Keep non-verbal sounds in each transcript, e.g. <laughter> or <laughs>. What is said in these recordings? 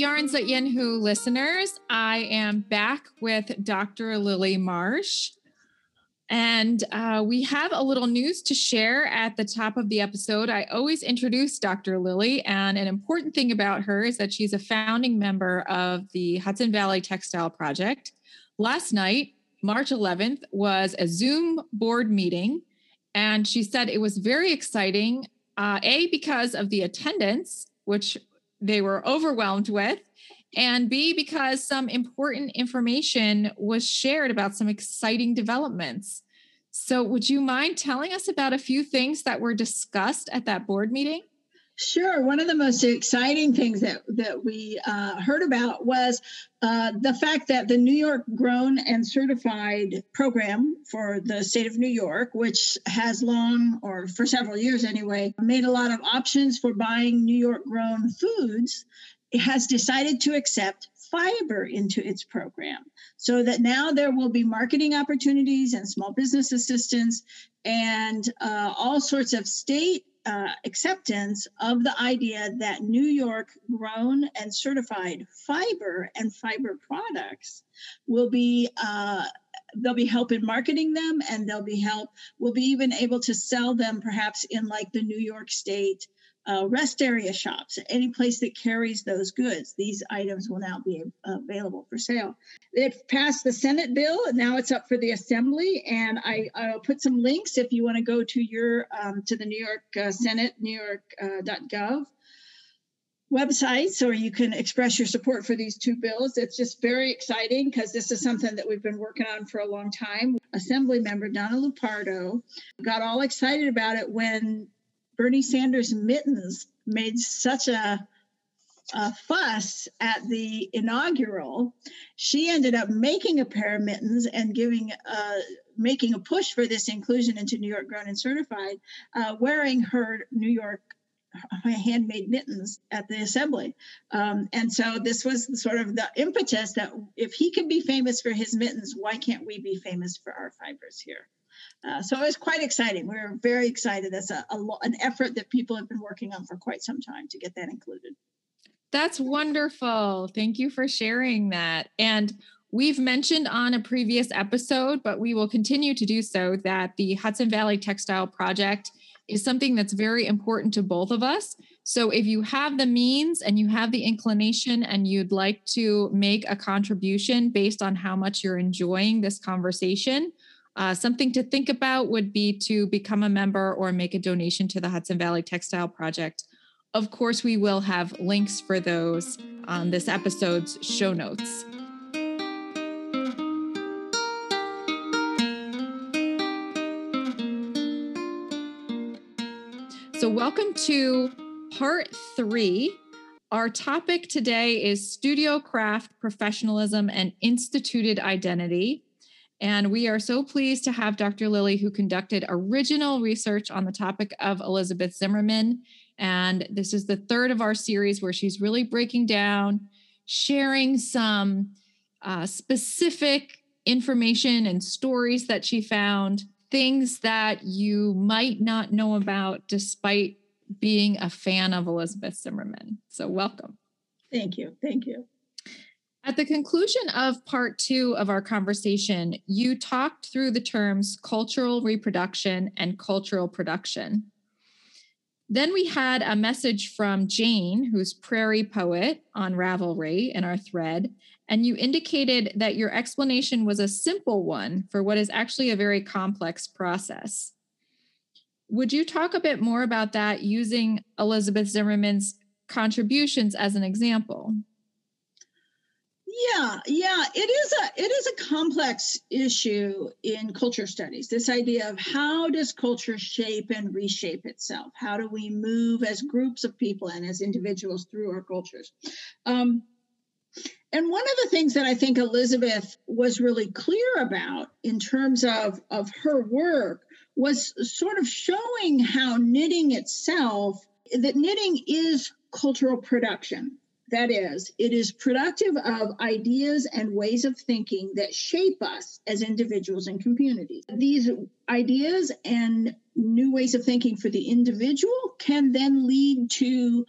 Yarns at Yenhu listeners. I am back with Dr. Lilly Marsh. And uh, we have a little news to share at the top of the episode. I always introduce Dr. Lilly, and an important thing about her is that she's a founding member of the Hudson Valley Textile Project. Last night, March 11th, was a Zoom board meeting, and she said it was very exciting. Uh, a, because of the attendance, which they were overwhelmed with, and B, because some important information was shared about some exciting developments. So, would you mind telling us about a few things that were discussed at that board meeting? Sure. One of the most exciting things that, that we uh, heard about was uh, the fact that the New York Grown and Certified program for the state of New York, which has long, or for several years anyway, made a lot of options for buying New York grown foods, has decided to accept fiber into its program so that now there will be marketing opportunities and small business assistance and uh, all sorts of state uh, acceptance of the idea that New York grown and certified fiber and fiber products will be uh, they'll be help in marketing them and they'll be help we'll be even able to sell them perhaps in like the New York State uh, rest area shops, any place that carries those goods. These items will now be available for sale. It passed the Senate bill, and now it's up for the Assembly. And I, will put some links if you want to go to your um, to the New York uh, Senate, NewYork.gov. Uh, websites or you can express your support for these two bills. It's just very exciting because this is something that we've been working on for a long time. Assembly member Donna Lupardo got all excited about it when Bernie Sanders mittens made such a, a fuss at the inaugural, she ended up making a pair of mittens and giving uh, making a push for this inclusion into New York grown and certified, uh, wearing her New York handmade mittens at the assembly. Um, and so this was sort of the impetus that if he can be famous for his mittens, why can't we be famous for our fibers here? Uh, so it was quite exciting. We were very excited. That's a, a, an effort that people have been working on for quite some time to get that included. That's wonderful. Thank you for sharing that. And we've mentioned on a previous episode, but we will continue to do so, that the Hudson Valley Textile Project is something that's very important to both of us. So if you have the means and you have the inclination and you'd like to make a contribution based on how much you're enjoying this conversation, uh, something to think about would be to become a member or make a donation to the Hudson Valley Textile Project. Of course, we will have links for those on this episode's show notes. So, welcome to part three. Our topic today is studio craft professionalism and instituted identity. And we are so pleased to have Dr. Lilly, who conducted original research on the topic of Elizabeth Zimmermann. And this is the third of our series where she's really breaking down, sharing some uh, specific information and stories that she found, things that you might not know about despite being a fan of Elizabeth Zimmermann. So, welcome. Thank you. Thank you. At the conclusion of part two of our conversation, you talked through the terms cultural reproduction and cultural production. Then we had a message from Jane, who's Prairie Poet on Ravelry in our thread, and you indicated that your explanation was a simple one for what is actually a very complex process. Would you talk a bit more about that using Elizabeth Zimmermann's contributions as an example? Yeah, yeah, it is a it is a complex issue in culture studies. This idea of how does culture shape and reshape itself? How do we move as groups of people and as individuals through our cultures? Um, and one of the things that I think Elizabeth was really clear about in terms of, of her work was sort of showing how knitting itself, that knitting is cultural production that is, it is productive of ideas and ways of thinking that shape us as individuals and communities. These ideas and new ways of thinking for the individual can then lead to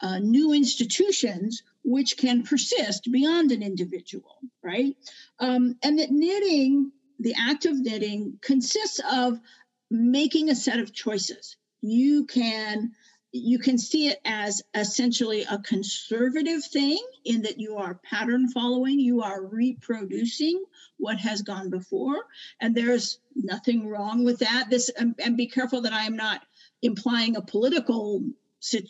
uh, new institutions which can persist beyond an individual, right? Um, and that knitting, the act of knitting, consists of making a set of choices. You can you can see it as essentially a conservative thing in that you are pattern following, you are reproducing what has gone before, and there's nothing wrong with that. This and, and be careful that I am not implying a political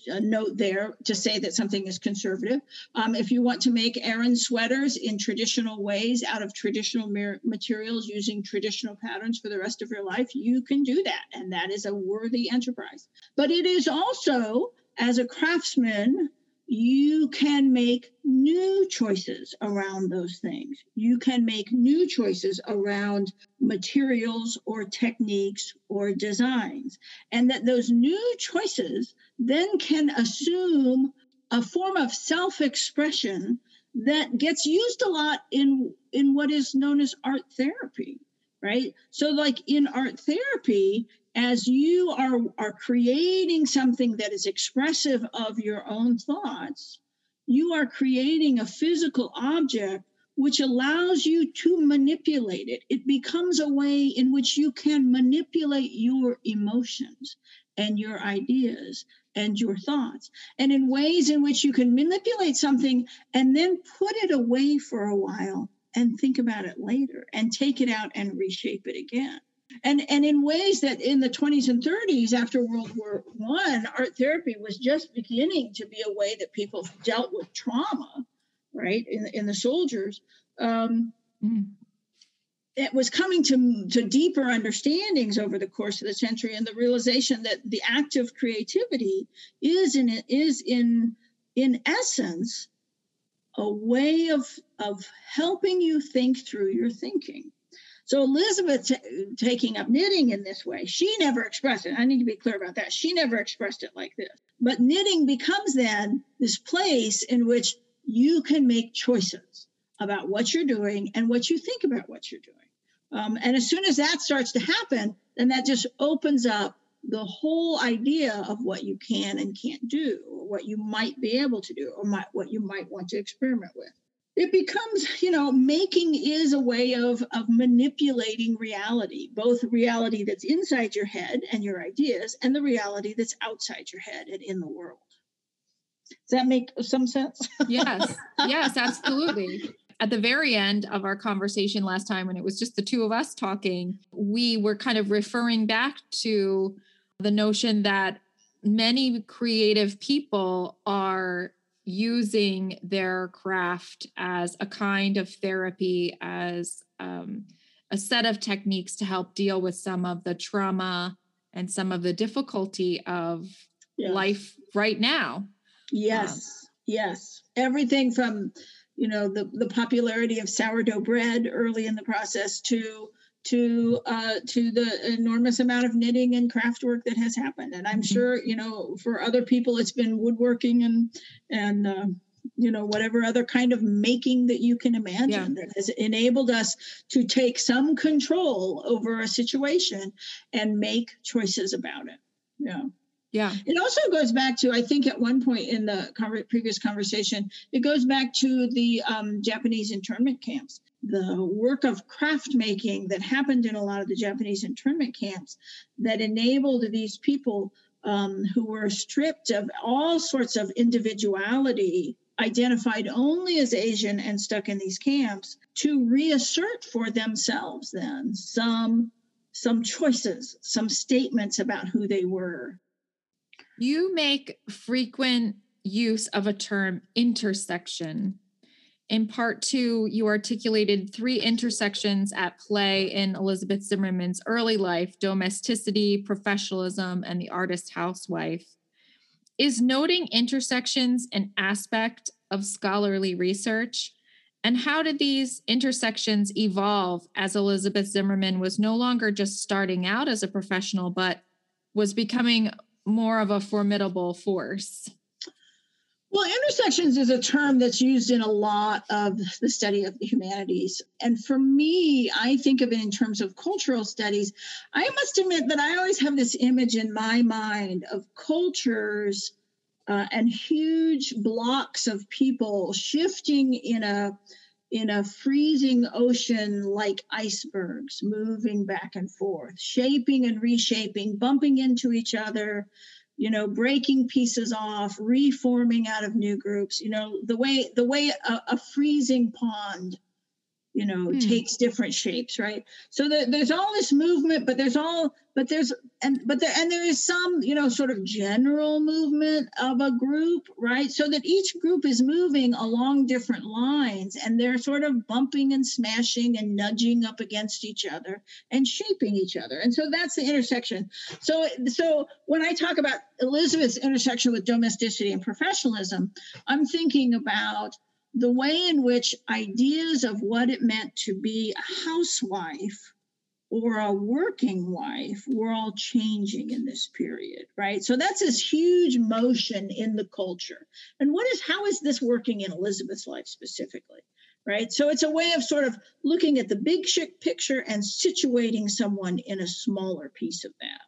a note there to say that something is conservative. Um, if you want to make Aran sweaters in traditional ways out of traditional materials using traditional patterns for the rest of your life, you can do that. And that is a worthy enterprise. But it is also, as a craftsman, you can make new choices around those things. You can make new choices around materials or techniques or designs. And that those new choices then can assume a form of self expression that gets used a lot in, in what is known as art therapy, right? So, like in art therapy, as you are, are creating something that is expressive of your own thoughts, you are creating a physical object which allows you to manipulate it. It becomes a way in which you can manipulate your emotions and your ideas and your thoughts, and in ways in which you can manipulate something and then put it away for a while and think about it later and take it out and reshape it again and and in ways that in the 20s and 30s after world war one art therapy was just beginning to be a way that people dealt with trauma right in, in the soldiers um, mm. it was coming to, to deeper understandings over the course of the century and the realization that the act of creativity is in is in in essence a way of of helping you think through your thinking so Elizabeth t- taking up knitting in this way, she never expressed it. I need to be clear about that. She never expressed it like this. But knitting becomes then this place in which you can make choices about what you're doing and what you think about what you're doing. Um, and as soon as that starts to happen, then that just opens up the whole idea of what you can and can't do, or what you might be able to do, or might, what you might want to experiment with it becomes you know making is a way of of manipulating reality both reality that's inside your head and your ideas and the reality that's outside your head and in the world. Does that make some sense? Yes <laughs> yes absolutely. At the very end of our conversation last time when it was just the two of us talking we were kind of referring back to the notion that many creative people are using their craft as a kind of therapy, as um, a set of techniques to help deal with some of the trauma and some of the difficulty of yes. life right now. Yes, um, yes. Everything from, you know, the, the popularity of sourdough bread early in the process to to uh, to the enormous amount of knitting and craft work that has happened. And I'm mm-hmm. sure you know for other people it's been woodworking and and uh, you know whatever other kind of making that you can imagine yeah. that has enabled us to take some control over a situation and make choices about it. Yeah. Yeah. It also goes back to, I think, at one point in the previous conversation, it goes back to the um, Japanese internment camps the work of craft making that happened in a lot of the Japanese internment camps that enabled these people um, who were stripped of all sorts of individuality, identified only as Asian and stuck in these camps, to reassert for themselves then some some choices, some statements about who they were. You make frequent use of a term intersection in part two, you articulated three intersections at play in Elizabeth Zimmermann's early life domesticity, professionalism, and the artist housewife. Is noting intersections an aspect of scholarly research? And how did these intersections evolve as Elizabeth Zimmermann was no longer just starting out as a professional, but was becoming more of a formidable force? Well, intersections is a term that's used in a lot of the study of the humanities. And for me, I think of it in terms of cultural studies. I must admit that I always have this image in my mind of cultures uh, and huge blocks of people shifting in a in a freezing ocean like icebergs moving back and forth shaping and reshaping bumping into each other you know breaking pieces off reforming out of new groups you know the way the way a, a freezing pond you know hmm. takes different shapes right? So there, there's all this movement but there's all but there's and but there and there is some you know sort of general movement of a group right? So that each group is moving along different lines and they're sort of bumping and smashing and nudging up against each other and shaping each other. And so that's the intersection. So so when i talk about elizabeth's intersection with domesticity and professionalism i'm thinking about the way in which ideas of what it meant to be a housewife or a working wife were all changing in this period, right? So that's this huge motion in the culture. And what is how is this working in Elizabeth's life specifically? Right. So it's a way of sort of looking at the big picture and situating someone in a smaller piece of that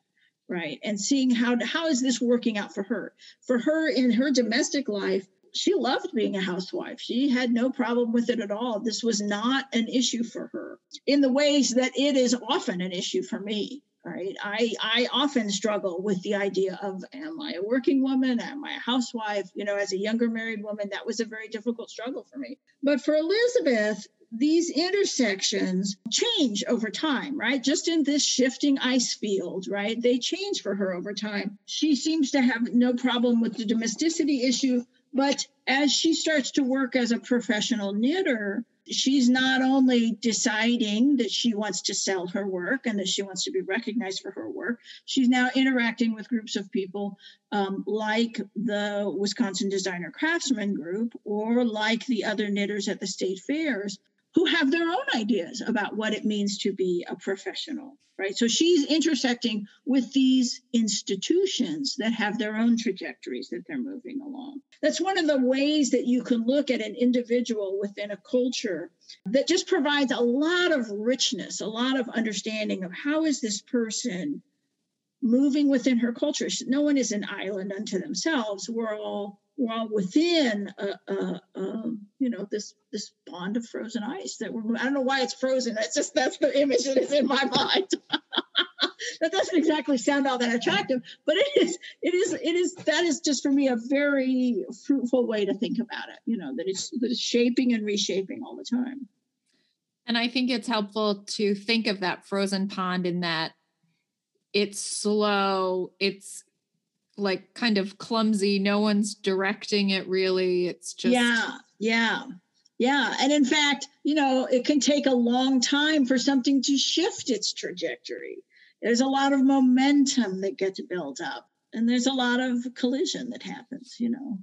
right and seeing how how is this working out for her for her in her domestic life she loved being a housewife. She had no problem with it at all. This was not an issue for her in the ways that it is often an issue for me. Right. I, I often struggle with the idea of am I a working woman? Am I a housewife? You know, as a younger married woman, that was a very difficult struggle for me. But for Elizabeth, these intersections change over time, right? Just in this shifting ice field, right? They change for her over time. She seems to have no problem with the domesticity issue, but as she starts to work as a professional knitter, she's not only deciding that she wants to sell her work and that she wants to be recognized for her work, she's now interacting with groups of people um, like the Wisconsin Designer Craftsman Group or like the other knitters at the state fairs who have their own ideas about what it means to be a professional, right? So she's intersecting with these institutions that have their own trajectories that they're moving along. That's one of the ways that you can look at an individual within a culture that just provides a lot of richness, a lot of understanding of how is this person moving within her culture. No one is an island unto themselves. We're all while within a, a, a, you know this this pond of frozen ice that we're I don't know why it's frozen. That's just that's the image that is in my mind. <laughs> that doesn't exactly sound all that attractive, but it is it is it is that is just for me a very fruitful way to think about it. You know that it's that it's shaping and reshaping all the time. And I think it's helpful to think of that frozen pond in that it's slow, it's like kind of clumsy. No one's directing it really. It's just Yeah, yeah. Yeah. And in fact, you know, it can take a long time for something to shift its trajectory. There's a lot of momentum that gets built up and there's a lot of collision that happens, you know.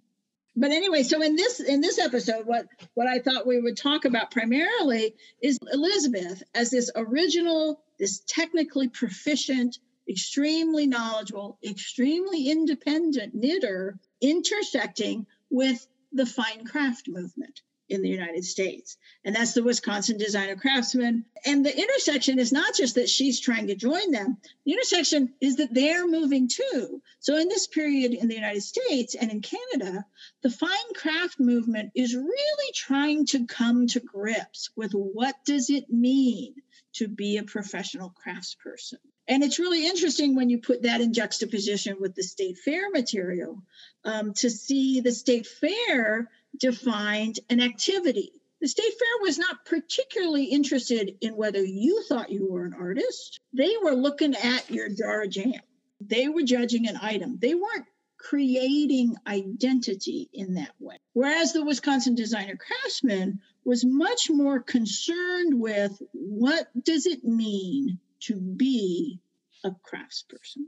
But anyway, so in this in this episode, what what I thought we would talk about primarily is Elizabeth as this original, this technically proficient extremely knowledgeable, extremely independent knitter intersecting with the fine craft movement in the United States. And that's the Wisconsin Designer Craftsman. And the intersection is not just that she's trying to join them, the intersection is that they're moving too. So in this period in the United States and in Canada, the fine craft movement is really trying to come to grips with what does it mean to be a professional craftsperson. And it's really interesting when you put that in juxtaposition with the state fair material um, to see the state fair defined an activity. The state fair was not particularly interested in whether you thought you were an artist. They were looking at your jar of jam. They were judging an item. They weren't creating identity in that way. Whereas the Wisconsin designer craftsman was much more concerned with what does it mean to be a craftsperson,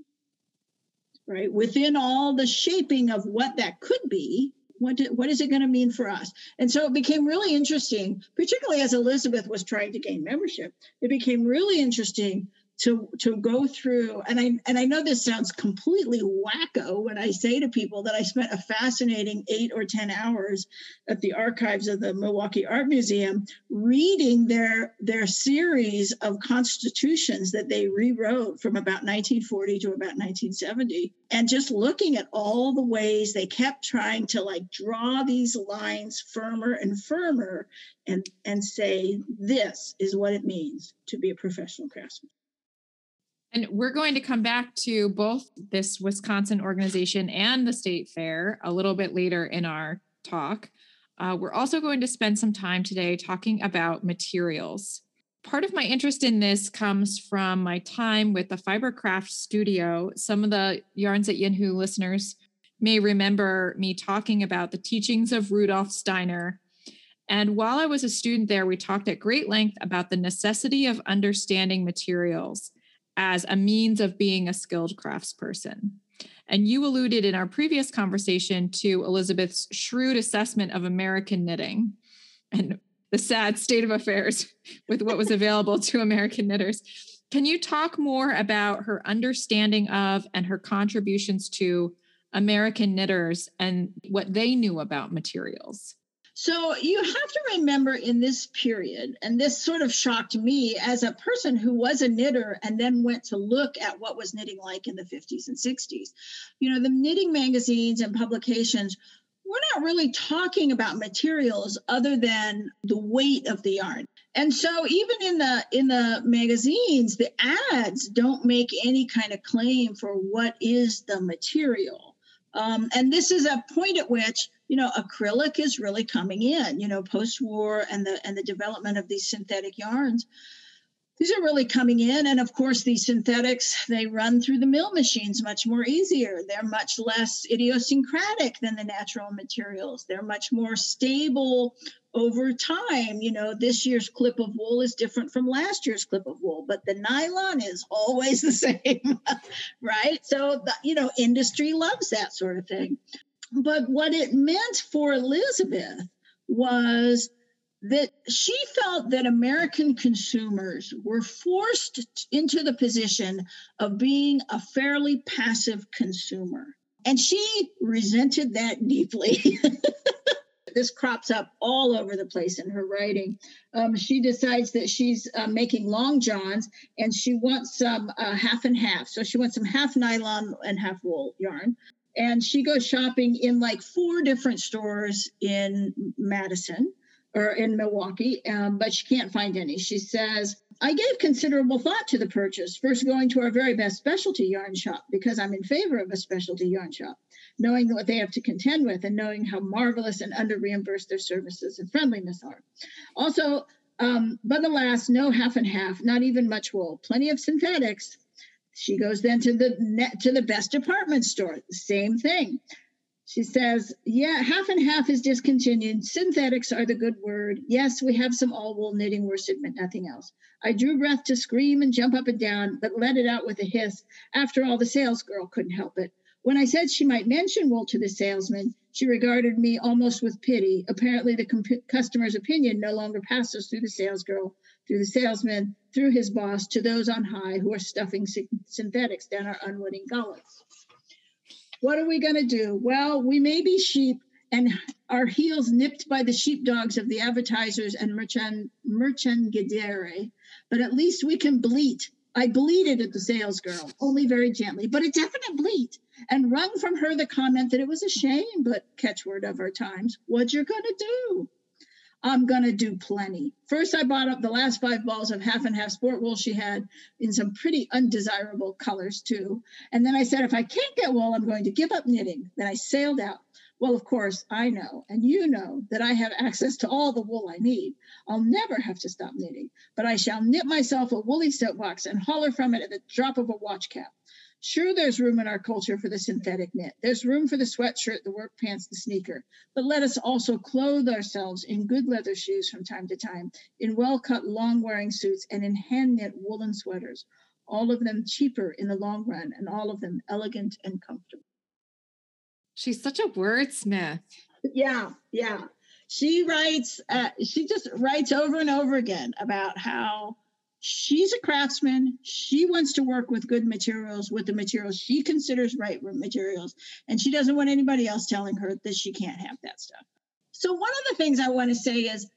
right? Within all the shaping of what that could be, what, do, what is it going to mean for us? And so it became really interesting, particularly as Elizabeth was trying to gain membership. It became really interesting to to go through and i and i know this sounds completely wacko when i say to people that i spent a fascinating 8 or 10 hours at the archives of the milwaukee art museum reading their their series of constitutions that they rewrote from about 1940 to about 1970 and just looking at all the ways they kept trying to like draw these lines firmer and firmer and and say this is what it means to be a professional craftsman and we're going to come back to both this Wisconsin organization and the state fair a little bit later in our talk. Uh, we're also going to spend some time today talking about materials. Part of my interest in this comes from my time with the Fibercraft Studio. Some of the Yarns at Yinhu listeners may remember me talking about the teachings of Rudolf Steiner. And while I was a student there, we talked at great length about the necessity of understanding materials as a means of being a skilled craftsperson. And you alluded in our previous conversation to Elizabeth's shrewd assessment of American knitting and the sad state of affairs <laughs> with what was available to American knitters. Can you talk more about her understanding of and her contributions to American knitters and what they knew about materials? So you have to remember in this period, and this sort of shocked me as a person who was a knitter and then went to look at what was knitting like in the 50s and 60s. You know, the knitting magazines and publications we're not really talking about materials other than the weight of the yarn and so even in the in the magazines the ads don't make any kind of claim for what is the material um, and this is a point at which you know acrylic is really coming in you know post-war and the and the development of these synthetic yarns. These are really coming in and of course these synthetics they run through the mill machines much more easier. They're much less idiosyncratic than the natural materials. They're much more stable over time. You know this year's clip of wool is different from last year's clip of wool but the nylon is always <laughs> the same right? So the, you know industry loves that sort of thing but what it meant for Elizabeth was that she felt that American consumers were forced into the position of being a fairly passive consumer. And she resented that deeply. <laughs> this crops up all over the place in her writing. Um, she decides that she's uh, making long johns and she wants some uh, half and half. So she wants some half nylon and half wool yarn and she goes shopping in like four different stores in Madison or in Milwaukee, um, but she can't find any. She says, I gave considerable thought to the purchase, first going to our very best specialty yarn shop because I'm in favor of a specialty yarn shop, knowing what they have to contend with and knowing how marvelous and under reimbursed their services and friendliness are. Also, um, but alas, no half and half, not even much wool, plenty of synthetics, she goes then to the to the best department store. Same thing. She says, Yeah, half and half is discontinued. Synthetics are the good word. Yes, we have some all wool knitting worsted, but nothing else. I drew breath to scream and jump up and down, but let it out with a hiss. After all, the salesgirl couldn't help it. When I said she might mention wool to the salesman, she regarded me almost with pity. Apparently, the comp- customer's opinion no longer passes through the salesgirl, through the salesman, through his boss, to those on high who are stuffing synthetics down our unwitting gullets. What are we going to do? Well, we may be sheep and our heels nipped by the sheepdogs of the advertisers and merchant merchandere, but at least we can bleat. I bleated at the salesgirl, only very gently, but a definite bleat, and wrung from her the comment that it was a shame, but catchword of our times, what you're going to do? I'm going to do plenty. First, I bought up the last five balls of half and half sport wool she had in some pretty undesirable colors, too. And then I said, if I can't get wool, I'm going to give up knitting. Then I sailed out. Well, of course, I know, and you know, that I have access to all the wool I need. I'll never have to stop knitting, but I shall knit myself a woolly soapbox and holler from it at the drop of a watch cap. Sure, there's room in our culture for the synthetic knit. There's room for the sweatshirt, the work pants, the sneaker. But let us also clothe ourselves in good leather shoes from time to time, in well cut, long wearing suits, and in hand knit woolen sweaters. All of them cheaper in the long run, and all of them elegant and comfortable. She's such a wordsmith. Yeah, yeah. She writes, uh, she just writes over and over again about how she's a craftsman. She wants to work with good materials, with the materials she considers right materials, and she doesn't want anybody else telling her that she can't have that stuff. So one of the things I want to say is,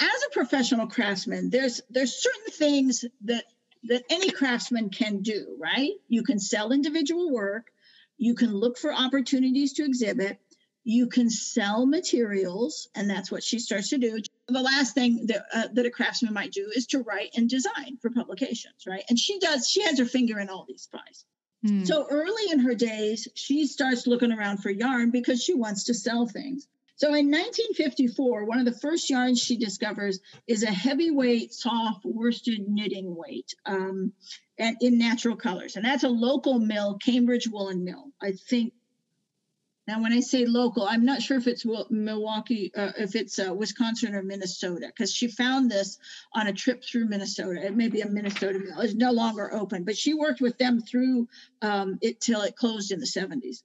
as a professional craftsman, there's there's certain things that that any craftsman can do. Right? You can sell individual work. You can look for opportunities to exhibit you can sell materials and that's what she starts to do the last thing that, uh, that a craftsman might do is to write and design for publications right? And she does she has her finger in all these pies. Hmm. so early in her days she starts looking around for yarn because she wants to sell things. So in 1954 one of the first yarns she discovers is a heavyweight soft worsted knitting weight um, and in natural colors. And that's a local mill cambridge woolen mill. I think now, when I say local, I'm not sure if it's Milwaukee, uh, if it's uh, Wisconsin or Minnesota, because she found this on a trip through Minnesota. It may be a Minnesota mill. It's no longer open, but she worked with them through um, it till it closed in the 70s.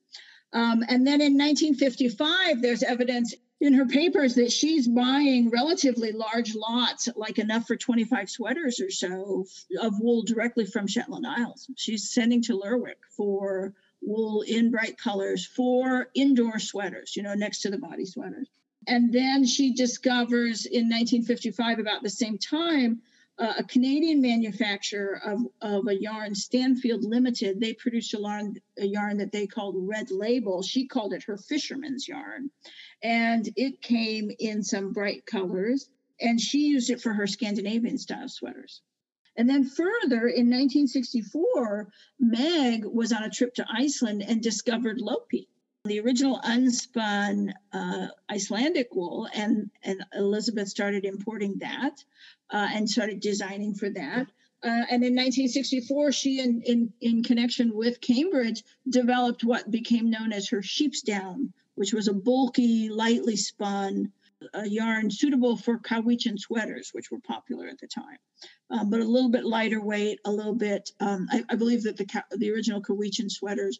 Um, and then in 1955, there's evidence in her papers that she's buying relatively large lots, like enough for 25 sweaters or so, of wool directly from Shetland Isles. She's sending to Lerwick for wool in bright colors for indoor sweaters, you know, next to the body sweaters. And then she discovers in 1955, about the same time, uh, a Canadian manufacturer of, of a yarn, Stanfield Limited, they produced a yarn, a yarn that they called Red Label. She called it her fisherman's yarn. And it came in some bright colors, and she used it for her Scandinavian style sweaters. And then further, in 1964, Meg was on a trip to Iceland and discovered Lopi, the original unspun uh, Icelandic wool. And, and Elizabeth started importing that uh, and started designing for that. Uh, and in 1964, she, in, in, in connection with Cambridge, developed what became known as her sheep's down, which was a bulky, lightly spun a yarn suitable for Cowichan sweaters, which were popular at the time, um, but a little bit lighter weight, a little bit. Um, I, I, believe that the the original Cowichan sweaters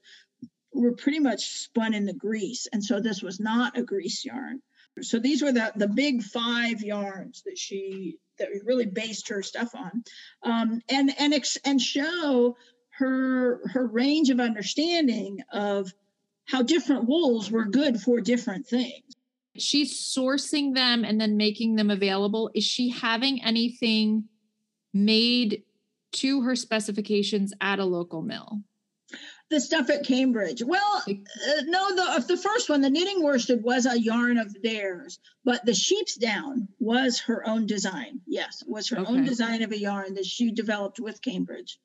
were pretty much spun in the grease, and so this was not a grease yarn. So these were the the big five yarns that she that really based her stuff on, um, and and ex, and show her her range of understanding of how different wools were good for different things she's sourcing them and then making them available. Is she having anything made to her specifications at a local mill? The stuff at Cambridge. Well, uh, no, the the first one, the knitting worsted, was a yarn of theirs, but the sheep's down was her own design. Yes, was her okay. own design of a yarn that she developed with Cambridge.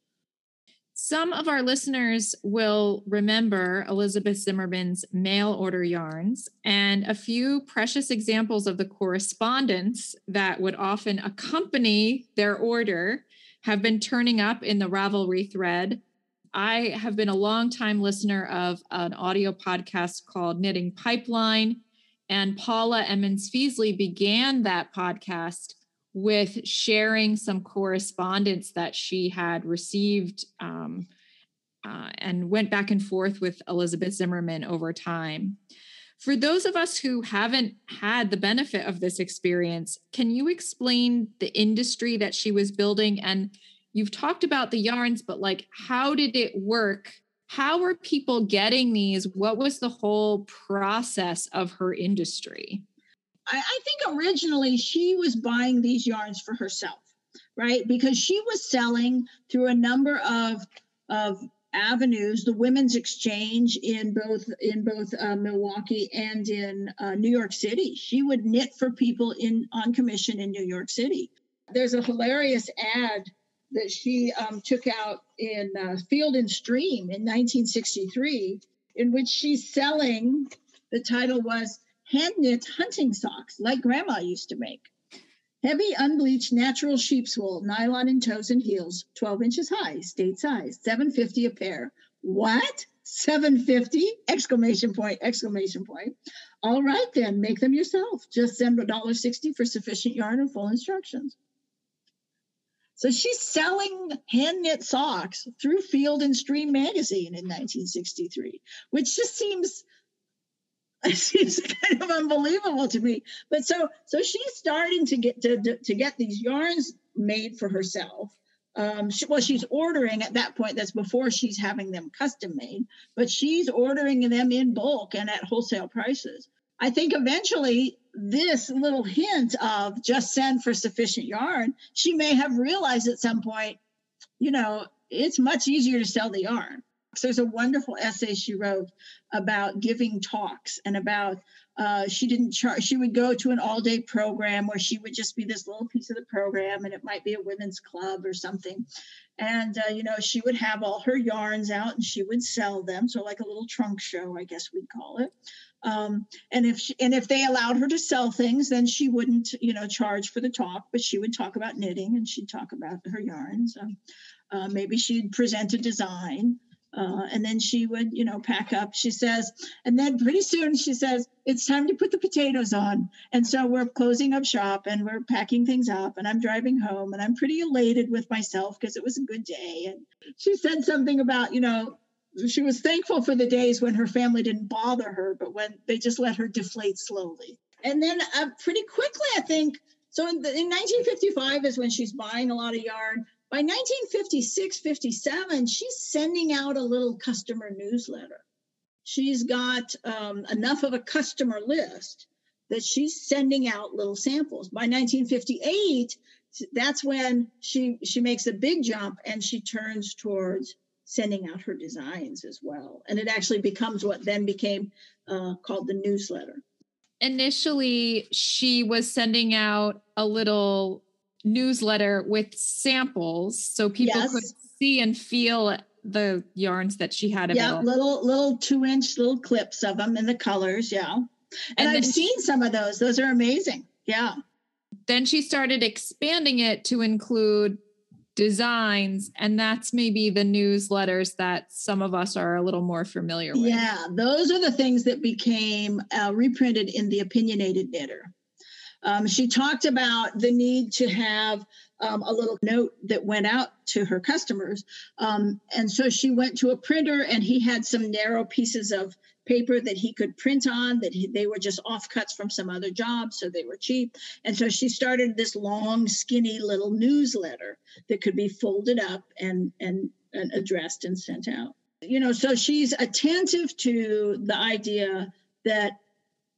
Some of our listeners will remember Elizabeth Zimmermann's mail order yarns and a few precious examples of the correspondence that would often accompany their order have been turning up in the Ravelry thread. I have been a long-time listener of an audio podcast called Knitting Pipeline, and Paula Emmons Feasley began that podcast with sharing some correspondence that she had received um, uh, and went back and forth with Elizabeth Zimmermann over time. For those of us who haven't had the benefit of this experience, can you explain the industry that she was building? And you've talked about the yarns, but like, how did it work? How were people getting these? What was the whole process of her industry? I, I think originally she was buying these yarns for herself, right? Because she was selling through a number of of avenues the women's exchange in both in both uh, milwaukee and in uh, new york city she would knit for people in on commission in new york city there's a hilarious ad that she um, took out in uh, field and stream in 1963 in which she's selling the title was hand knit hunting socks like grandma used to make. Heavy, unbleached, natural sheep's wool, nylon in toes and heels, 12 inches high, state size, 750 a pair. What? 750? Exclamation point, exclamation point. All right then, make them yourself. Just send $1.60 for sufficient yarn and full instructions. So she's selling hand knit socks through Field and Stream magazine in 1963, which just seems <laughs> it seems kind of unbelievable to me. But so so she's starting to get to, to, get these yarns made for herself. Um, she, well, she's ordering at that point. That's before she's having them custom made, but she's ordering them in bulk and at wholesale prices. I think eventually this little hint of just send for sufficient yarn, she may have realized at some point, you know, it's much easier to sell the yarn. There's a wonderful essay she wrote about giving talks and about uh, she didn't charge. She would go to an all-day program where she would just be this little piece of the program, and it might be a women's club or something. And uh, you know, she would have all her yarns out, and she would sell them. So like a little trunk show, I guess we'd call it. Um, and if she, and if they allowed her to sell things, then she wouldn't, you know, charge for the talk, but she would talk about knitting and she'd talk about her yarns. Uh, maybe she'd present a design. Uh, and then she would, you know, pack up. She says, and then pretty soon she says, it's time to put the potatoes on. And so we're closing up shop and we're packing things up. And I'm driving home and I'm pretty elated with myself because it was a good day. And she said something about, you know, she was thankful for the days when her family didn't bother her, but when they just let her deflate slowly. And then uh, pretty quickly, I think, so in, the, in 1955 is when she's buying a lot of yarn. By 1956, 57, she's sending out a little customer newsletter. She's got um, enough of a customer list that she's sending out little samples. By 1958, that's when she she makes a big jump and she turns towards sending out her designs as well. And it actually becomes what then became uh, called the newsletter. Initially, she was sending out a little newsletter with samples so people yes. could see and feel the yarns that she had available. Yeah, little little two inch little clips of them and the colors. Yeah, and, and I've seen she, some of those. Those are amazing. Yeah. Then she started expanding it to include designs and that's maybe the newsletters that some of us are a little more familiar with yeah those are the things that became uh, reprinted in the opinionated knitter um, she talked about the need to have um, a little note that went out to her customers. Um, and so she went to a printer and he had some narrow pieces of paper that he could print on that he, they were just offcuts from some other job so they were cheap and so she started this long skinny little newsletter that could be folded up and and, and addressed and sent out you know so she's attentive to the idea that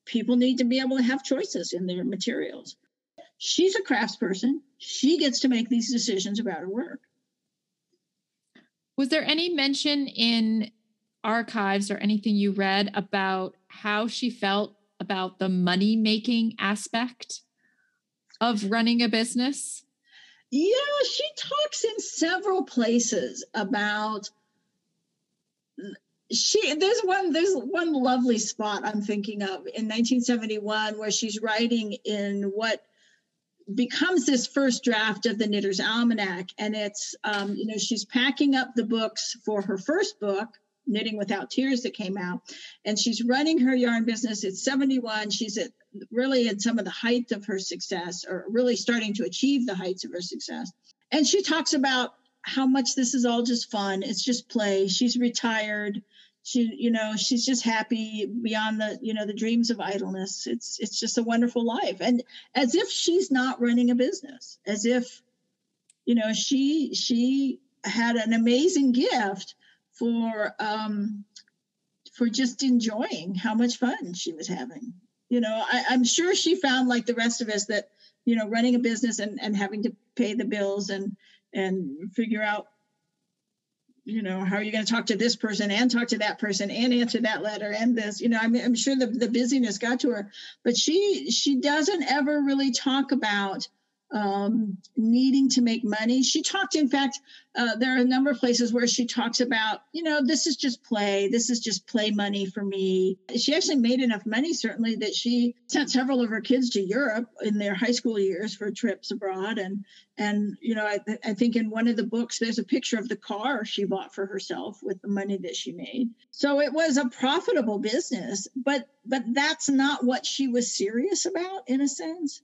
people need to be able to have choices in their materials. She's a craftsperson. She gets to make these decisions about her work. Was there any mention in archives or anything you read about how she felt about the money making aspect of running a business? Yeah, she talks in several places about she there's one there's one lovely spot I'm thinking of in 1971 where she's writing in what becomes this first draft of the Knitter's Almanac, and it's um, you know she's packing up the books for her first book, Knitting Without Tears, that came out, and she's running her yarn business. It's 71. She's at really at some of the height of her success, or really starting to achieve the heights of her success. And she talks about how much this is all just fun. It's just play. She's retired she you know she's just happy beyond the you know the dreams of idleness. It's it's just a wonderful life. And as if she's not running a business as if you know she she had an amazing gift for um for just enjoying how much fun she was having. You know I, i'm sure she found like the rest of us that you know running a business and and having to pay the bills and and figure out you know how are you going to talk to this person and talk to that person and answer that letter and this you know i'm, I'm sure the, the busyness got to her. But she she doesn't ever really talk about um, needing to make money. She talked, in fact, uh, there are a number of places where she talks about, you know, this is just play. This is just play money for me. She actually made enough money, certainly, that she sent several of her kids to Europe in their high school years for trips abroad. And, and you know, I, I think in one of the books, there's a picture of the car she bought for herself with the money that she made. So it was a profitable business, but but that's not what she was serious about in a sense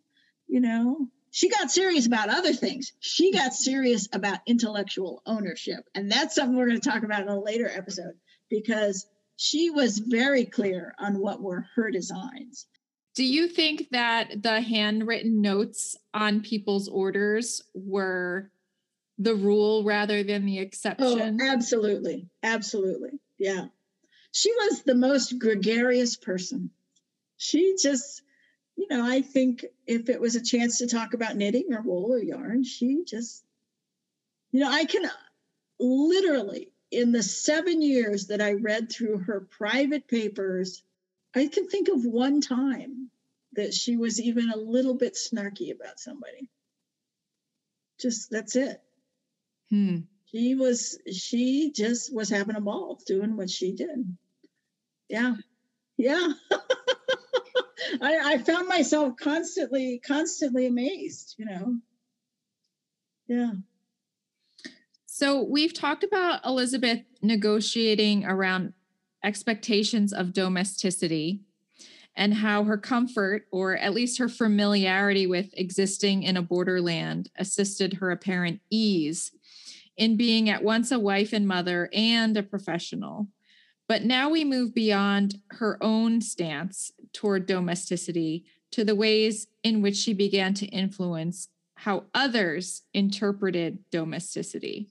you know she got serious about other things. She got serious about intellectual ownership. And that's something we're going to talk about in a later episode because she was very clear on what were her designs. Do you think that the handwritten notes on people's orders were the rule rather than the oh, exception? Oh, absolutely. Absolutely. Yeah. She was the most gregarious person. She just, you know, I think if it was a chance to talk about knitting or wool or yarn, she just, you know, I can literally, in the seven years that I read through her private papers, I can think of one time that she was even a little bit snarky about somebody. Just that's it. Hmm. She was, she just was having a ball doing what she did. Yeah. Yeah. <laughs> I, I found myself constantly, constantly amazed, you know. Yeah. So we've talked about Elizabeth negotiating around expectations of domesticity and how her comfort, or at least her familiarity with existing in a borderland, assisted her apparent ease in being at once a wife and mother and a professional. But now we move beyond her own stance toward domesticity to the ways in which she began to influence how others interpreted domesticity.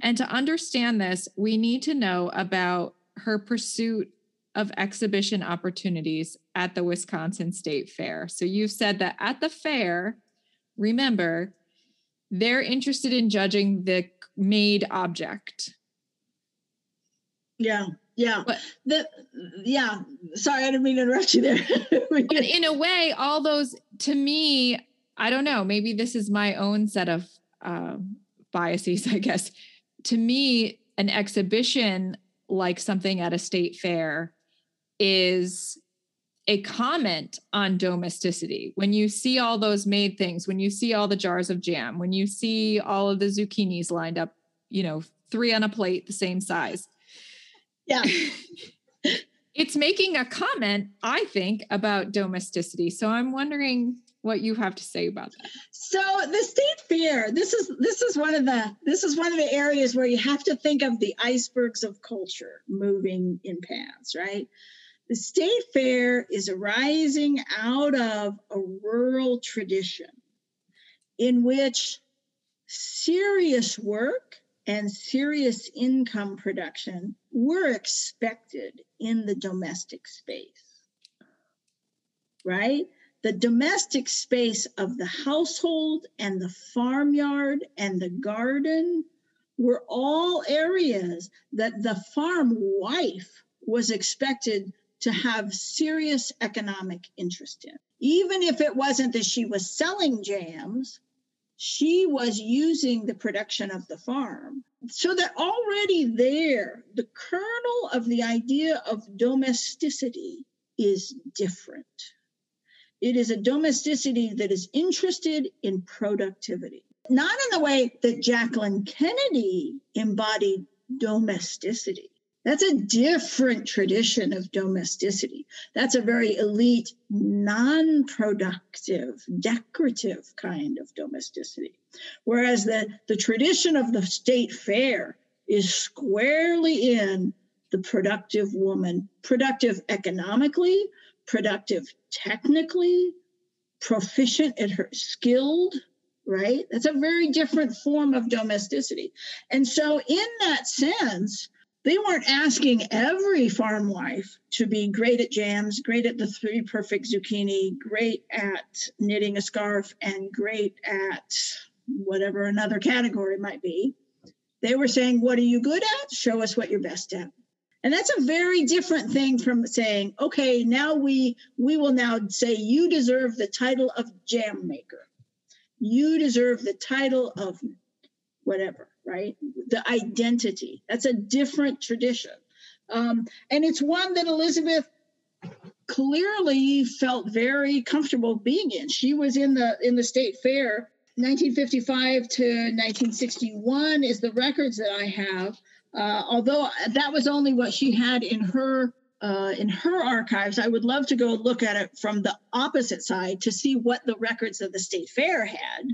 And to understand this, we need to know about her pursuit of exhibition opportunities at the Wisconsin State Fair. So you've said that at the fair, remember, they're interested in judging the made object. Yeah. Yeah. But the yeah, sorry, I didn't mean to interrupt you there. <laughs> but in a way, all those to me, I don't know, maybe this is my own set of uh, biases, <laughs> I guess. To me, an exhibition like something at a state fair is a comment on domesticity. When you see all those made things, when you see all the jars of jam, when you see all of the zucchinis lined up, you know, three on a plate, the same size. Yeah. <laughs> it's making a comment, I think, about domesticity. So I'm wondering what you have to say about that. So the state fair, this is this is one of the this is one of the areas where you have to think of the icebergs of culture moving in paths, right? The state fair is arising out of a rural tradition in which serious work and serious income production were expected in the domestic space. Right? The domestic space of the household and the farmyard and the garden were all areas that the farm wife was expected to have serious economic interest in. Even if it wasn't that she was selling jams, she was using the production of the farm. So that already there, the kernel of the idea of domesticity is different. It is a domesticity that is interested in productivity, not in the way that Jacqueline Kennedy embodied domesticity. That's a different tradition of domesticity. That's a very elite, non productive, decorative kind of domesticity. Whereas the, the tradition of the state fair is squarely in the productive woman, productive economically, productive technically, proficient at her skilled, right? That's a very different form of domesticity. And so, in that sense, they weren't asking every farm wife to be great at jams, great at the three perfect zucchini, great at knitting a scarf, and great at whatever another category might be. They were saying, What are you good at? Show us what you're best at. And that's a very different thing from saying, okay, now we we will now say you deserve the title of jam maker. You deserve the title of whatever right? The identity. That's a different tradition. Um, and it's one that Elizabeth clearly felt very comfortable being in. She was in the in the state fair 1955 to 1961 is the records that I have. Uh, although that was only what she had in her uh, in her archives, I would love to go look at it from the opposite side to see what the records of the state fair had,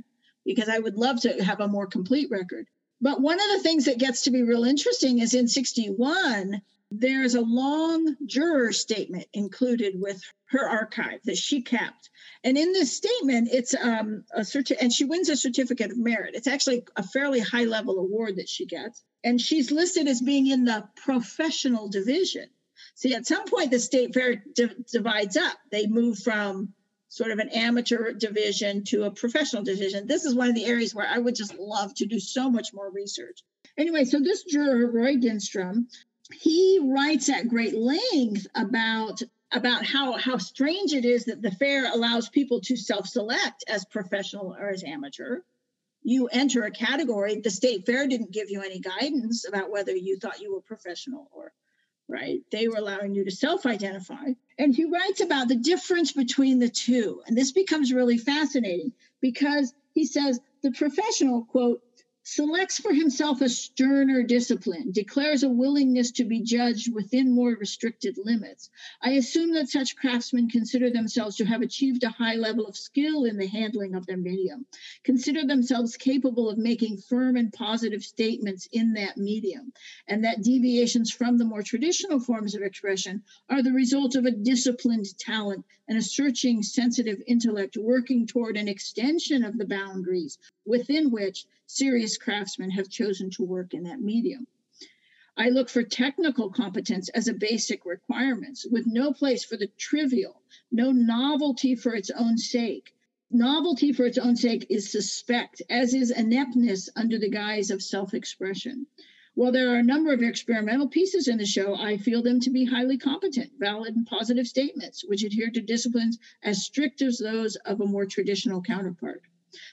because I would love to have a more complete record. But one of the things that gets to be real interesting is in 61, there's a long juror statement included with her archive that she kept. And in this statement, it's um, a certi- and she wins a certificate of merit. It's actually a fairly high level award that she gets. And she's listed as being in the professional division. See, at some point, the state fair d- divides up. They move from sort of an amateur division to a professional division. This is one of the areas where I would just love to do so much more research. Anyway, so this juror, Roy Ginstrom, he writes at great length about about how how strange it is that the fair allows people to self-select as professional or as amateur you enter a category the state fair didn't give you any guidance about whether you thought you were professional or right they were allowing you to self-identify and he writes about the difference between the two. And this becomes really fascinating because he says the professional quote selects for himself a sterner discipline, declares a willingness to be judged within more restricted limits. I assume that such craftsmen consider themselves to have achieved a high level of skill in the handling of their medium, consider themselves capable of making firm and positive statements in that medium, and that deviations from the more traditional forms of expression are the result of a disciplined talent and a searching, sensitive intellect working toward an extension of the boundaries within which serious craftsmen have chosen to work in that medium. I look for technical competence as a basic requirement, with no place for the trivial, no novelty for its own sake. Novelty for its own sake is suspect, as is ineptness under the guise of self expression. While there are a number of experimental pieces in the show, I feel them to be highly competent, valid, and positive statements, which adhere to disciplines as strict as those of a more traditional counterpart.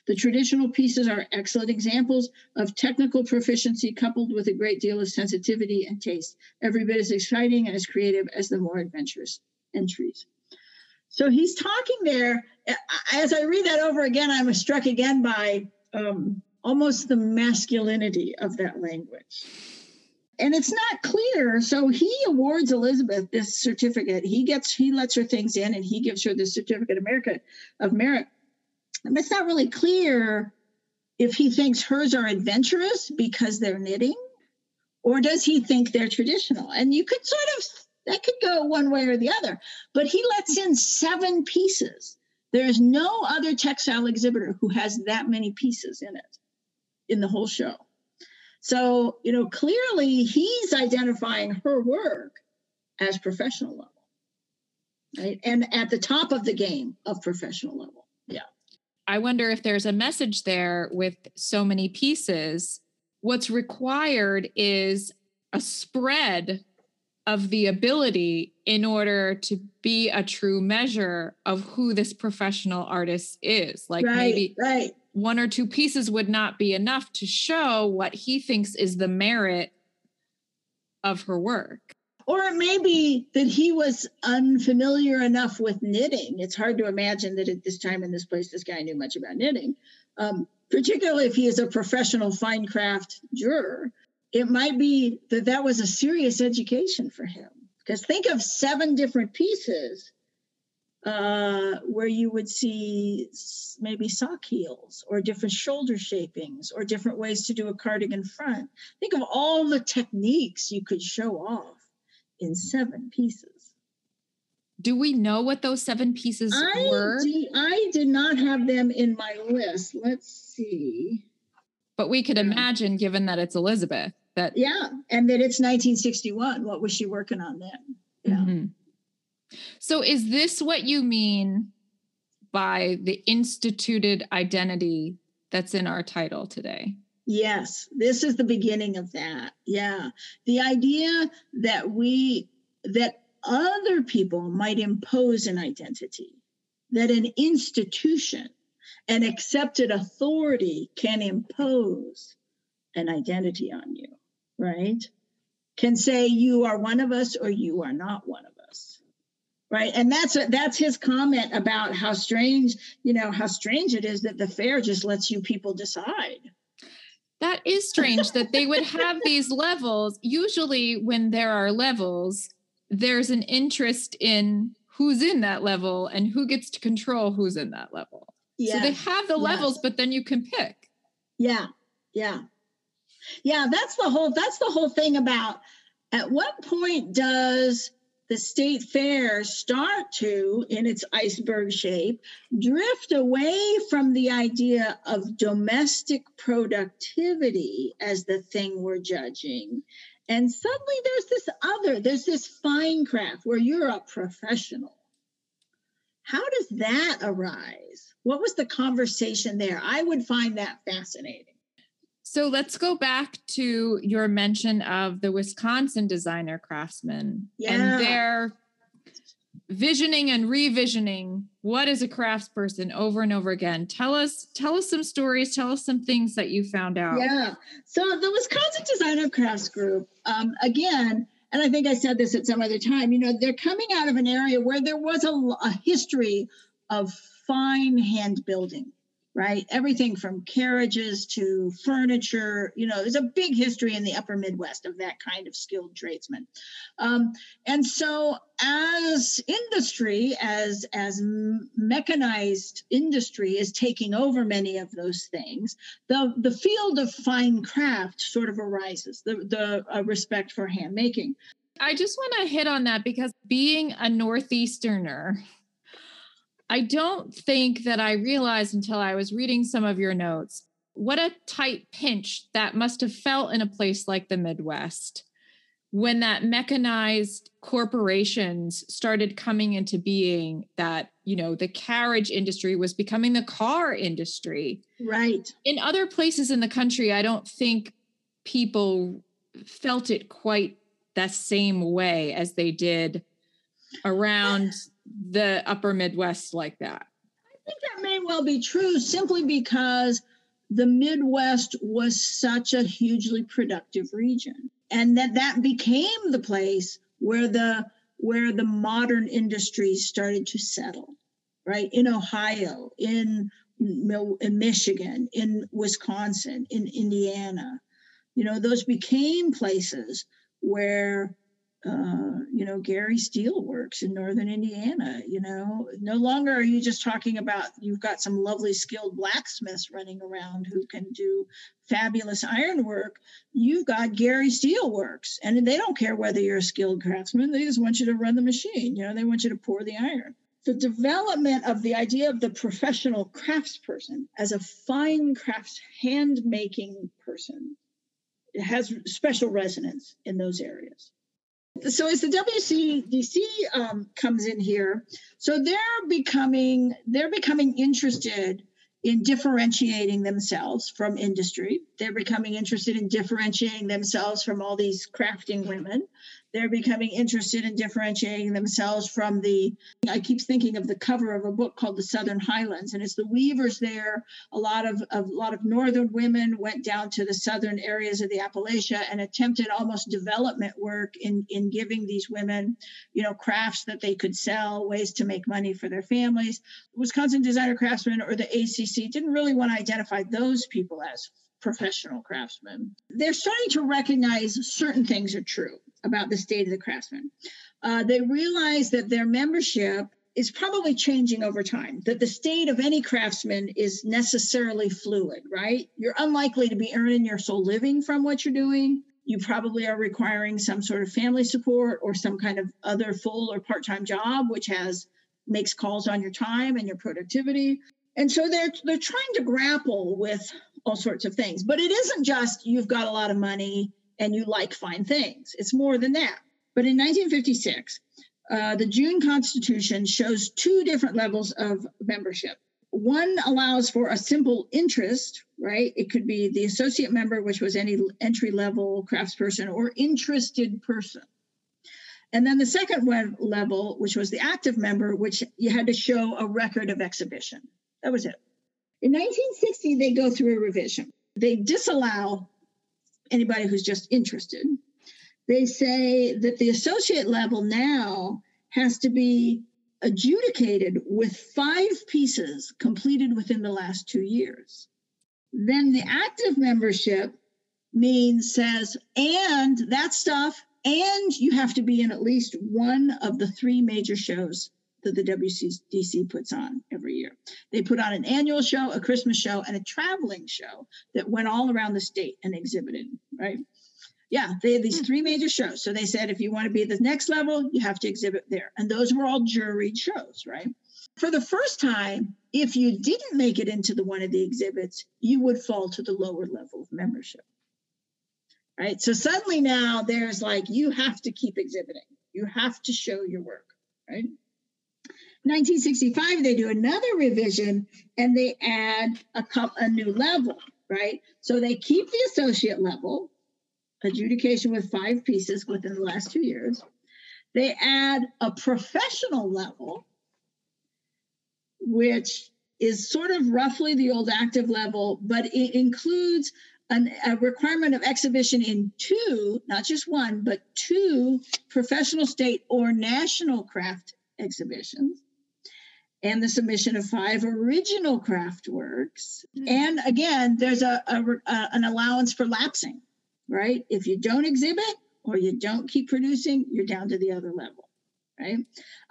The traditional pieces are excellent examples of technical proficiency coupled with a great deal of sensitivity and taste, every bit as exciting and as creative as the more adventurous entries. So he's talking there. As I read that over again, I'm struck again by um, almost the masculinity of that language. And it's not clear. So he awards Elizabeth this certificate. He gets, he lets her things in and he gives her the certificate of merit, merit it's not really clear if he thinks hers are adventurous because they're knitting, or does he think they're traditional? And you could sort of, that could go one way or the other. But he lets in seven pieces. There's no other textile exhibitor who has that many pieces in it in the whole show. So, you know, clearly he's identifying her work as professional level, right? And at the top of the game of professional level. Yeah. I wonder if there's a message there with so many pieces. What's required is a spread of the ability in order to be a true measure of who this professional artist is. Like right, maybe right. one or two pieces would not be enough to show what he thinks is the merit of her work. Or it may be that he was unfamiliar enough with knitting. It's hard to imagine that at this time in this place, this guy knew much about knitting, um, particularly if he is a professional fine craft juror. It might be that that was a serious education for him. Because think of seven different pieces uh, where you would see maybe sock heels or different shoulder shapings or different ways to do a cardigan front. Think of all the techniques you could show off in seven pieces. Do we know what those seven pieces I were? I did not have them in my list. Let's see. But we could imagine, given that it's Elizabeth, that yeah, and that it's 1961. What was she working on then? Yeah. Mm-hmm. So, is this what you mean by the instituted identity that's in our title today? Yes, this is the beginning of that. Yeah. The idea that we, that other people might impose an identity, that an institution, an accepted authority can impose an identity on you, right? Can say you are one of us or you are not one of us. Right. And that's that's his comment about how strange, you know, how strange it is that the fair just lets you people decide that is strange that they would have these levels. Usually, when there are levels, there's an interest in who's in that level and who gets to control who's in that level. Yes. So they have the levels, but then you can pick. Yeah. Yeah. Yeah, that's the whole that's the whole thing about At what point does the state fair start to, in its iceberg shape, drift away from the idea of domestic productivity as the thing we're judging. And suddenly there's this other, there's this fine craft where you're a professional. How does that arise? What was the conversation there? I would find that fascinating. So let's go back to your mention of the Wisconsin designer craftsman yeah. and their visioning and revisioning what is a craftsperson over and over again. Tell us, tell us some stories, tell us some things that you found out. Yeah. So the Wisconsin Designer Crafts Group, um, again, and I think I said this at some other time, you know, they're coming out of an area where there was a, a history of fine hand building right? Everything from carriages to furniture. You know, there's a big history in the upper Midwest of that kind of skilled tradesman. Um, and so, as industry, as as mechanized industry is taking over many of those things, the the field of fine craft sort of arises. The the uh, respect for hand making. I just want to hit on that because being a Northeasterner, I don't think that I realized until I was reading some of your notes what a tight pinch that must have felt in a place like the Midwest when that mechanized corporations started coming into being that you know the carriage industry was becoming the car industry. Right. In other places in the country i don't think people felt it quite that same way as they did around the upper Midwest like that? I think that may well be true simply because the Midwest was such a hugely productive region and that that became the place where the where the modern industries started to settle right in ohio in in michigan in wisconsin in indiana you know those became places where uh, you know, Gary Steelworks in northern Indiana. You know, no longer are you just talking about you've got some lovely skilled blacksmiths running around who can do fabulous ironwork. You've got Gary Steelworks, and they don't care whether you're a skilled craftsman. They just want you to run the machine. You know, they want you to pour the iron. The development of the idea of the professional craftsperson as a fine crafts hand making person has special resonance in those areas so as the WCDC um, comes in here, so they're becoming they're becoming interested in differentiating themselves from industry. They're becoming interested in differentiating themselves from all these crafting women. They're becoming interested in differentiating themselves from the. I keep thinking of the cover of a book called The Southern Highlands, and it's the weavers there. A lot of, of a lot of northern women went down to the southern areas of the Appalachia and attempted almost development work in in giving these women, you know, crafts that they could sell, ways to make money for their families. Wisconsin Designer Craftsmen or the ACC didn't really want to identify those people as professional craftsmen. They're starting to recognize certain things are true about the state of the craftsman. Uh, they realize that their membership is probably changing over time, that the state of any craftsman is necessarily fluid, right? You're unlikely to be earning your sole living from what you're doing. You probably are requiring some sort of family support or some kind of other full or part-time job, which has makes calls on your time and your productivity. And so they're they're trying to grapple with all sorts of things. But it isn't just you've got a lot of money and you like fine things. It's more than that. But in 1956, uh, the June Constitution shows two different levels of membership. One allows for a simple interest, right? It could be the associate member, which was any entry level craftsperson or interested person. And then the second level, which was the active member, which you had to show a record of exhibition. That was it. In 1960, they go through a revision. They disallow anybody who's just interested. They say that the associate level now has to be adjudicated with five pieces completed within the last two years. Then the active membership means says, and that stuff, and you have to be in at least one of the three major shows that the WCDC puts on every year. They put on an annual show, a Christmas show, and a traveling show that went all around the state and exhibited, right? Yeah, they had these hmm. three major shows. So they said if you want to be at the next level, you have to exhibit there. And those were all juried shows, right? For the first time, if you didn't make it into the one of the exhibits, you would fall to the lower level of membership. Right? So suddenly now there's like you have to keep exhibiting. You have to show your work, right? 1965 they do another revision and they add a, a new level, right? So they keep the associate level, adjudication with five pieces within the last two years. They add a professional level, which is sort of roughly the old active level, but it includes an, a requirement of exhibition in two, not just one, but two professional state or national craft exhibitions and the submission of five original craft works. Mm-hmm. And again, there's a, a, a, an allowance for lapsing, right? If you don't exhibit or you don't keep producing, you're down to the other level, right?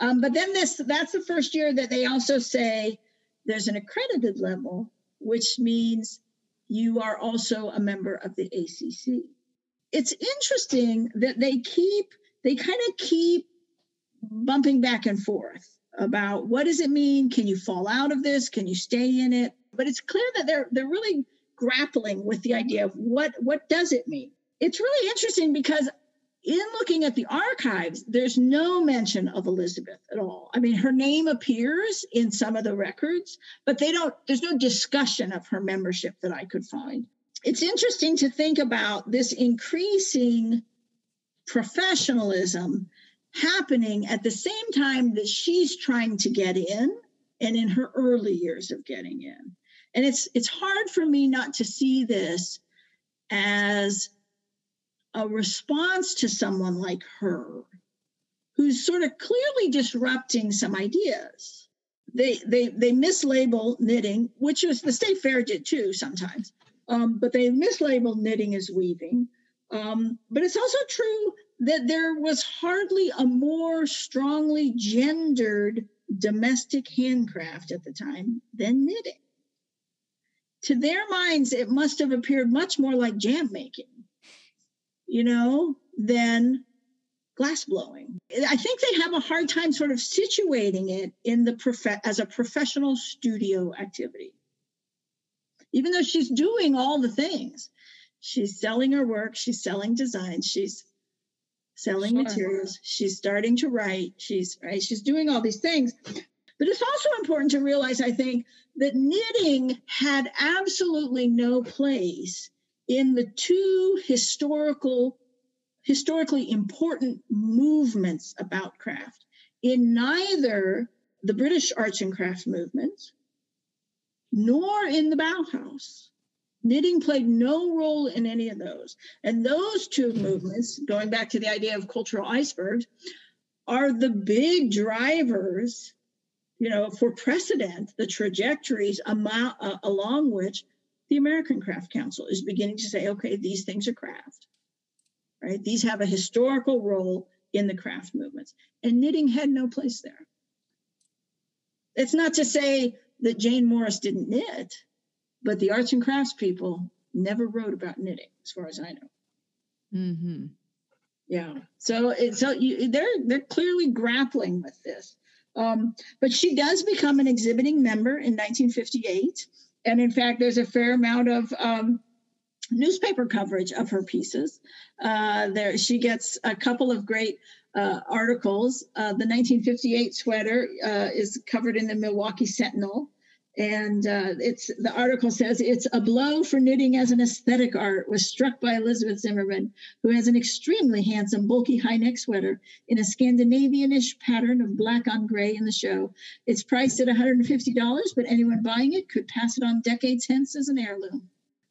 Um, but then this that's the first year that they also say there's an accredited level, which means you are also a member of the ACC. It's interesting that they keep they kind of keep bumping back and forth about what does it mean? Can you fall out of this? Can you stay in it? But it's clear that they're they're really grappling with the idea of what what does it mean? It's really interesting because in looking at the archives, there's no mention of Elizabeth at all. I mean, her name appears in some of the records, but they don't, there's no discussion of her membership that I could find. It's interesting to think about this increasing professionalism happening at the same time that she's trying to get in and in her early years of getting in. And it's it's hard for me not to see this as a response to someone like her who's sort of clearly disrupting some ideas. They they they mislabel knitting, which is the state fair did too sometimes. Um, but they mislabel knitting as weaving. Um, but it's also true that there was hardly a more strongly gendered domestic handcraft at the time than knitting. To their minds, it must have appeared much more like jam making, you know, than glass blowing. I think they have a hard time sort of situating it in the prof- as a professional studio activity. Even though she's doing all the things, she's selling her work, she's selling designs, she's selling sure. materials. She's starting to write. She's right she's doing all these things. But it's also important to realize i think that knitting had absolutely no place in the two historical historically important movements about craft. In neither the british arts and crafts movement nor in the bauhaus Knitting played no role in any of those. And those two movements, going back to the idea of cultural icebergs, are the big drivers, you know, for precedent, the trajectories uh, along which the American Craft Council is beginning to say, okay, these things are craft, right? These have a historical role in the craft movements. And knitting had no place there. It's not to say that Jane Morris didn't knit but the arts and crafts people never wrote about knitting, as far as I know. Mm-hmm. Yeah. So it, so you, they're they're clearly grappling with this. Um, but she does become an exhibiting member in 1958, and in fact, there's a fair amount of um, newspaper coverage of her pieces. Uh, there, she gets a couple of great uh, articles. Uh, the 1958 sweater uh, is covered in the Milwaukee Sentinel and uh, it's the article says it's a blow for knitting as an aesthetic art was struck by elizabeth zimmermann who has an extremely handsome bulky high neck sweater in a scandinavianish pattern of black on gray in the show. It's priced at $150 but anyone buying it could pass it on decades hence as an heirloom.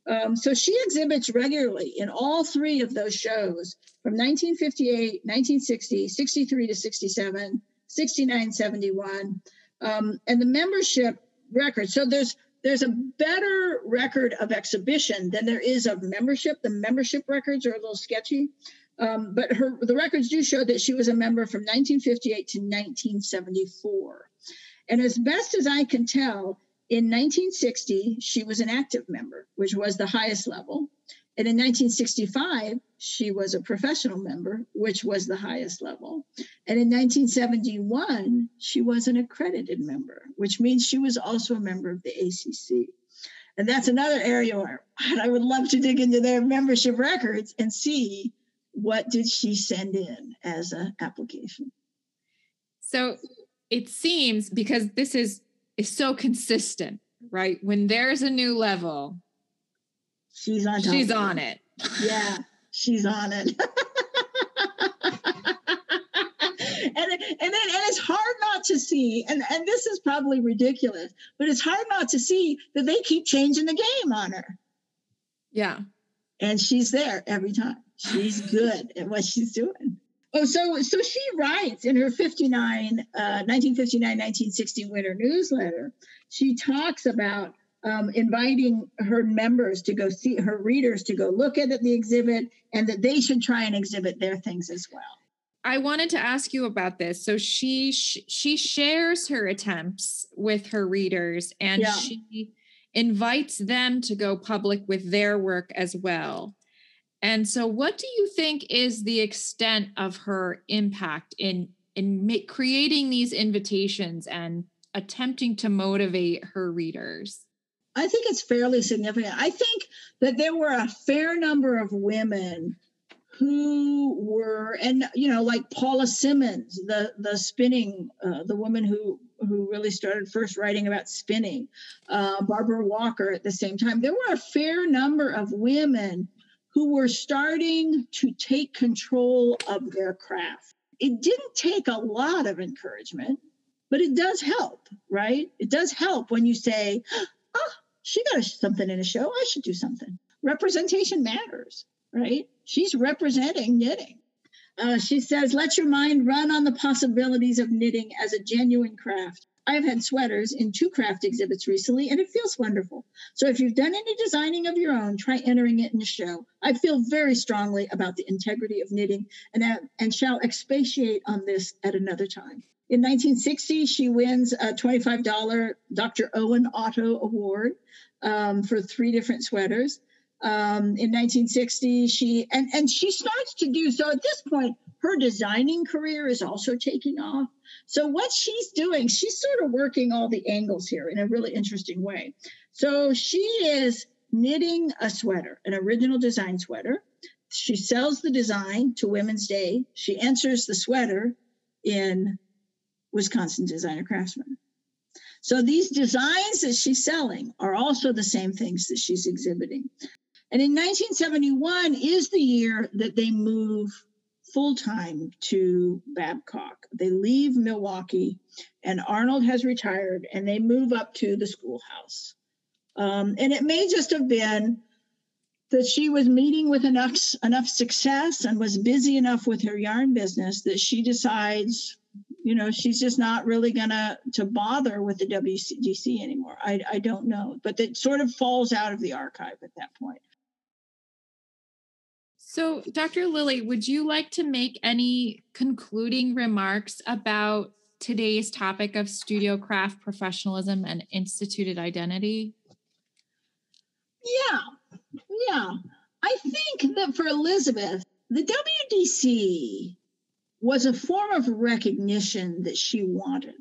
Um, so she exhibits regularly in all three of those shows from 1958 1960 63 to 67 69 71 um, and the membership record. So there's there's a better record of exhibition than there is of membership. The membership records are a little sketchy, um, but her the records do show that she was a member from 1958 to 1974. And as best as I can tell, in 1960 she was an active member, which was the highest level. And in 1965, she was a professional member, which was the highest level. And in 1971, she was an accredited member, which means she was also a member of the ACC. And that's another area where <laughs> I would love to dig into their membership records and see what did she send in as an application. So it seems because this is is so consistent, right? When there's a new level, she's on she's on it. Yeah, she's on it. <laughs> and and then and it's hard not to see and and this is probably ridiculous but it's hard not to see that they keep changing the game on her. Yeah. And she's there every time. She's <laughs> good at what she's doing. Oh so so she writes in her 59 uh, 1959 1960 winter newsletter she talks about um, inviting her members to go see her readers to go look at the exhibit and that they should try and exhibit their things as well I wanted to ask you about this. So she she shares her attempts with her readers and yeah. she invites them to go public with their work as well. And so what do you think is the extent of her impact in in ma- creating these invitations and attempting to motivate her readers? I think it's fairly significant. I think that there were a fair number of women who were and you know like paula simmons the the spinning uh, the woman who who really started first writing about spinning uh, barbara walker at the same time. There were a fair number of women who were starting to take control of their craft. It didn't take a lot of encouragement but it does help right? It does help when you say oh she got something in a show i should do something representation matters right? She's representing knitting. Uh, she says, let your mind run on the possibilities of knitting as a genuine craft. I've had sweaters in two craft exhibits recently, and it feels wonderful. So if you've done any designing of your own, try entering it in a show. I feel very strongly about the integrity of knitting and, uh, and shall expatiate on this at another time. In 1960, she wins a $25 Dr. Owen Otto Award um, for three different sweaters. Um, in 1960 she and and she starts to do so at this point her designing career is also taking off. So what she's doing she's sort of working all the angles here in a really interesting way. So she is knitting a sweater an original design sweater. She sells the design to women's day. She enters the sweater in wisconsin designer craftsman so these designs that she's selling are also the same things that she's exhibiting. And in 1971 is the year that they move full time to Babcock. They leave Milwaukee, and Arnold has retired, and they move up to the schoolhouse. Um, and it may just have been that she was meeting with enough enough success and was busy enough with her yarn business that she decides you know she's just not really gonna to bother with the WCDC anymore. I, I don't know, but it sort of falls out of the archive at that point. So, Dr. Lilly, would you like to make any concluding remarks about today's topic of studio craft professionalism and instituted identity? Yeah, yeah. I think that for Elizabeth, the WDC was a form of recognition that she wanted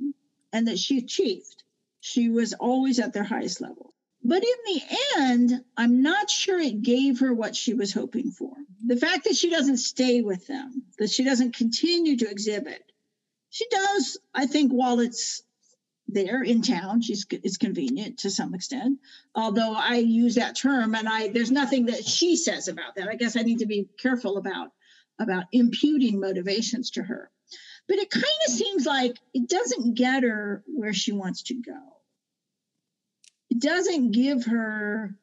and that she achieved. She was always at their highest level. But in the end, I'm not sure it gave her what she was hoping for. The fact that she doesn't stay with them, that she doesn't continue to exhibit, she does, I think, while it's there in town, she's it's convenient to some extent. Although I use that term, and I there's nothing that she says about that. I guess I need to be careful about about imputing motivations to her. But it kind of seems like it doesn't get her where she wants to go It doesn't give her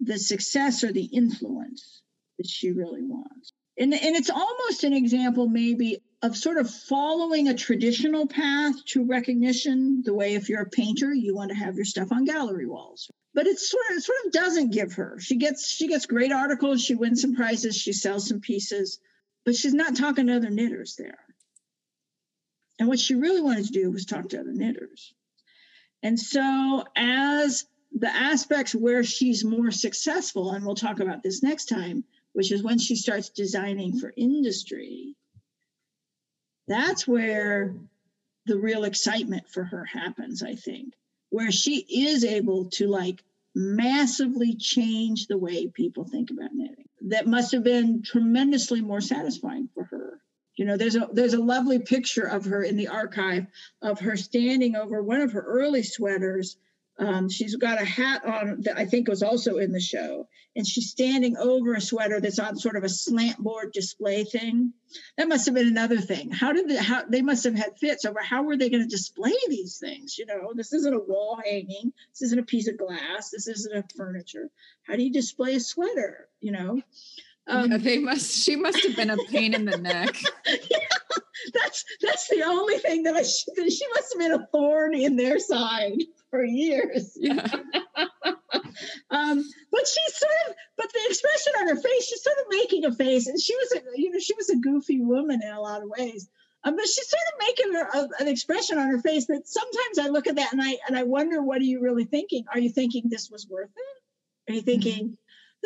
the success or the influence that she really wants. And, and it's almost an example, maybe, of sort of following a traditional path to recognition. The way if you're a painter, you want to have your stuff on gallery walls. But it sort of, it sort of doesn't give her. She gets she gets great articles, she wins some prizes, she sells some pieces, but she's not talking to other knitters there. And what she really wanted to do was talk to other knitters. And so, as the aspects where she's more successful, and we'll talk about this next time, which is when she starts designing for industry. That's where the real excitement for her happens, I think, where she is able to like massively changed the way people think about knitting. That must have been tremendously more satisfying for her. You know, there's a there's a lovely picture of her in the archive of her standing over one of her early sweaters um, she's got a hat on that I think was also in the show, and she's standing over a sweater that's on sort of a slant board display thing. That must have been another thing. How did how they must have had fits over how were they going to display these things? You know, this isn't a wall hanging. This isn't a piece of glass. This isn't a furniture. How do you display a sweater? You know. Um, yeah, they must. She must have been a pain in the neck. <laughs> yeah, that's that's the only thing that I. That she must have been a thorn in their side for years. Yeah. <laughs> um, but she's sort of, but the expression on her face, she's sort of making a face, and she was, a, you know, she was a goofy woman in a lot of ways. Um, but she's sort of making a, a, an expression on her face that sometimes I look at that and I and I wonder, what are you really thinking? Are you thinking this was worth it? Are you thinking? Mm-hmm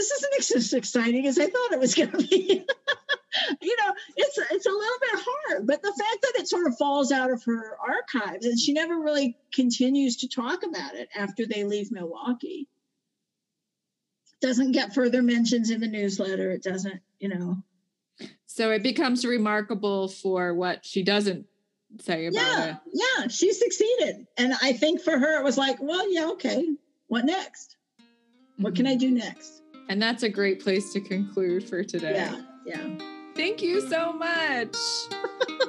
this isn't as exciting as I thought it was going to be. <laughs> you know, it's it's a little bit hard, but the fact that it sort of falls out of her archives and she never really continues to talk about it after they leave Milwaukee. Doesn't get further mentions in the newsletter. It doesn't, you know. So it becomes remarkable for what she doesn't say about yeah, it. Yeah, she succeeded. And I think for her it was like, well, yeah, okay. What next? What can I mm-hmm. do next? And that's a great place to conclude for today. Yeah, yeah. Thank you so much. <laughs>